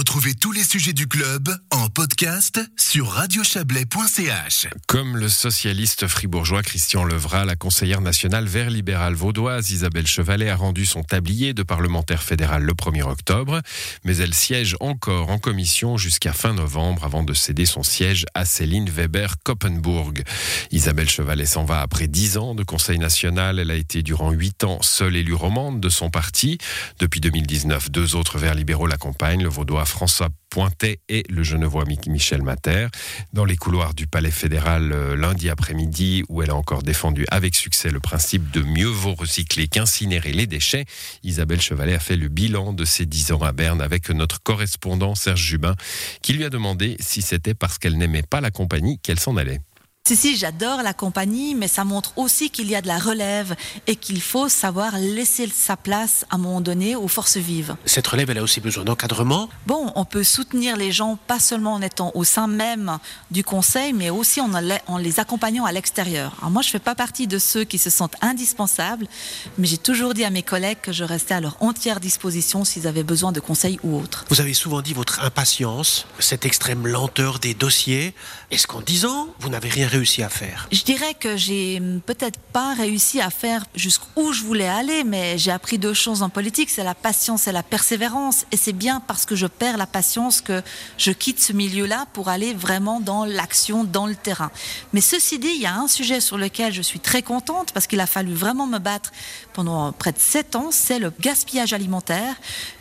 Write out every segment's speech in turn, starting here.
Retrouvez tous les sujets du club en podcast sur radiochablais.ch. Comme le socialiste fribourgeois Christian Levra, la conseillère nationale vert libérale vaudoise Isabelle Chevalet a rendu son tablier de parlementaire fédéral le 1er octobre, mais elle siège encore en commission jusqu'à fin novembre avant de céder son siège à Céline Weber-Koppenburg. Isabelle Chevalet s'en va après 10 ans de conseil national. Elle a été durant 8 ans seule élue romande de son parti. Depuis 2019, deux autres verts libéraux l'accompagnent, le vaudois François Pointet et le genevois Michel Mater dans les couloirs du Palais fédéral euh, lundi après-midi où elle a encore défendu avec succès le principe de mieux vaut recycler qu'incinérer les déchets. Isabelle Chevalet a fait le bilan de ses dix ans à Berne avec notre correspondant Serge Jubin qui lui a demandé si c'était parce qu'elle n'aimait pas la compagnie qu'elle s'en allait. Si, si, j'adore la compagnie, mais ça montre aussi qu'il y a de la relève et qu'il faut savoir laisser sa place à un moment donné aux forces vives. Cette relève, elle a aussi besoin d'encadrement Bon, on peut soutenir les gens, pas seulement en étant au sein même du conseil, mais aussi en, en les accompagnant à l'extérieur. Alors moi, je fais pas partie de ceux qui se sentent indispensables, mais j'ai toujours dit à mes collègues que je restais à leur entière disposition s'ils avaient besoin de conseils ou autres. Vous avez souvent dit votre impatience, cette extrême lenteur des dossiers. Est-ce qu'en 10 ans, vous n'avez rien réussi à faire? Je dirais que j'ai peut-être pas réussi à faire jusqu'où je voulais aller, mais j'ai appris deux choses en politique, c'est la patience et la persévérance. Et c'est bien parce que je perds la patience que je quitte ce milieu-là pour aller vraiment dans l'action, dans le terrain. Mais ceci dit, il y a un sujet sur lequel je suis très contente parce qu'il a fallu vraiment me battre pendant près de sept ans, c'est le gaspillage alimentaire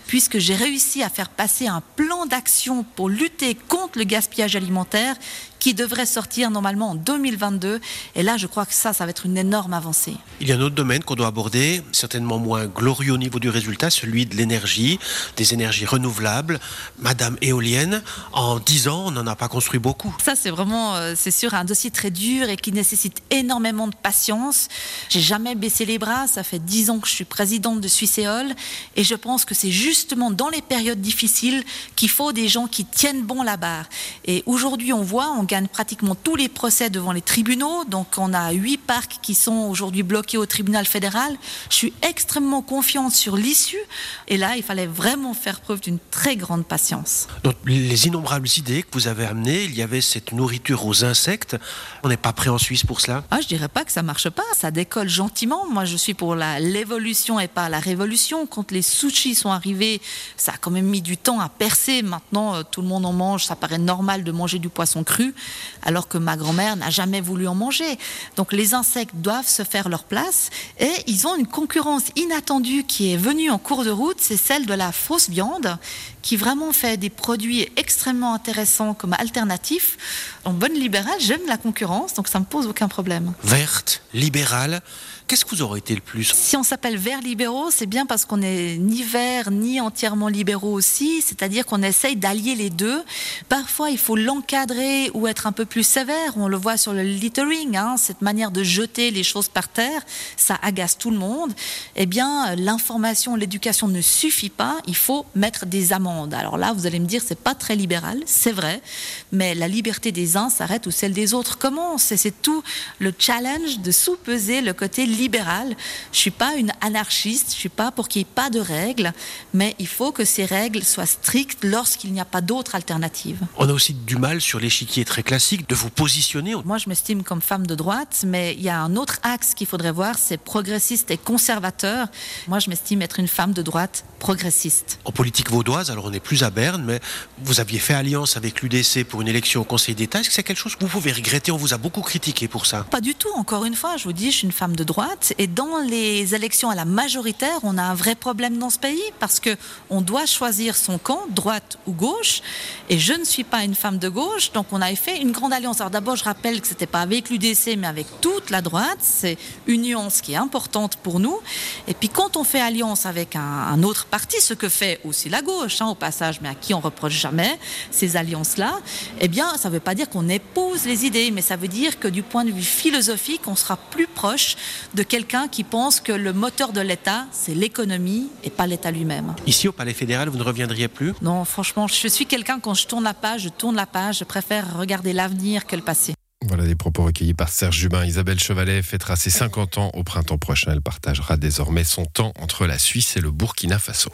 puisque j'ai réussi à faire passer un plan d'action pour lutter contre le gaspillage alimentaire qui devrait sortir normalement en 2022. Et là, je crois que ça, ça va être une énorme avancée. Il y a un autre domaine qu'on doit aborder, certainement moins glorieux au niveau du résultat, celui de l'énergie, des énergies renouvelables. Madame éolienne, en 10 ans, on n'en a pas construit beaucoup. Ça, c'est vraiment, euh, c'est sûr, un dossier très dur et qui nécessite énormément de patience. J'ai jamais baissé les bras. Ça fait 10 ans que je suis présidente de Suisséole et je pense que c'est justement dans les périodes difficiles qu'il faut des gens qui tiennent bon la barre. Et aujourd'hui, on voit, on gagne pratiquement tous les procès devant les tribunaux. Donc on a huit parcs qui sont aujourd'hui bloqués au tribunal fédéral. Je suis extrêmement confiante sur l'issue. Et là, il fallait vraiment faire preuve d'une très grande patience. Donc les innombrables idées que vous avez amenées, il y avait cette nourriture aux insectes. On n'est pas prêt en Suisse pour cela? Ah, Je dirais pas que ça marche pas. Ça décolle gentiment. Moi, je suis pour l'évolution et pas la révolution. Quand les sushis sont arrivés, ça a quand même mis du temps à percer. Maintenant, euh, tout le monde en mange. Ça paraît normal de manger du poisson cru alors que ma grand-mère n'a jamais voulu en manger. Donc les insectes doivent se faire leur place et ils ont une concurrence inattendue qui est venue en cours de route, c'est celle de la fausse viande qui vraiment fait des produits extrêmement intéressants comme alternatifs. En bonne libérale, j'aime la concurrence, donc ça me pose aucun problème. Verte, libérale, Qu'est-ce que vous aurez été le plus Si on s'appelle vert libéraux, c'est bien parce qu'on n'est ni vert ni entièrement libéraux aussi, c'est-à-dire qu'on essaye d'allier les deux. Parfois, il faut l'encadrer ou être un peu plus sévère. On le voit sur le littering, hein, cette manière de jeter les choses par terre, ça agace tout le monde. Eh bien, l'information, l'éducation ne suffit pas. Il faut mettre des amendes. Alors là, vous allez me dire, c'est pas très libéral, c'est vrai, mais la liberté des uns s'arrête où celle des autres commence. Et c'est tout le challenge de sous-peser le côté libérale. Je suis pas une anarchiste, je suis pas pour qu'il n'y ait pas de règles, mais il faut que ces règles soient strictes lorsqu'il n'y a pas d'autre alternative. On a aussi du mal sur l'échiquier très classique de vous positionner. Moi, je m'estime comme femme de droite, mais il y a un autre axe qu'il faudrait voir, c'est progressiste et conservateur. Moi, je m'estime être une femme de droite progressiste. En politique vaudoise, alors on n'est plus à Berne, mais vous aviez fait alliance avec l'UDC pour une élection au Conseil d'État. Est-ce que c'est quelque chose que vous pouvez regretter? On vous a beaucoup critiqué pour ça. Pas du tout. Encore une fois, je vous dis, je suis une femme de droite et dans les élections à la majoritaire, on a un vrai problème dans ce pays parce que on doit choisir son camp, droite ou gauche. Et je ne suis pas une femme de gauche, donc on avait fait une grande alliance. Alors d'abord, je rappelle que c'était pas avec l'UDC, mais avec toute la droite. C'est une nuance qui est importante pour nous. Et puis quand on fait alliance avec un, autre parti, ce que fait aussi la gauche, hein, au passage, mais à qui on reproche jamais ces alliances-là, eh bien, ça ne veut pas dire qu'on épouse les idées, mais ça veut dire que du point de vue philosophique, on sera plus proche de quelqu'un qui pense que le moteur de l'État, c'est l'économie et pas l'État lui-même. Ici, au Palais fédéral, vous ne reviendriez plus? Non, franchement, je suis quelqu'un, quand je tourne la page, je tourne la page, je préfère l'avenir que le passé. Voilà des propos recueillis par Serge Jubin. Isabelle Chevalet fêtera ses 50 ans au printemps prochain. Elle partagera désormais son temps entre la Suisse et le Burkina Faso.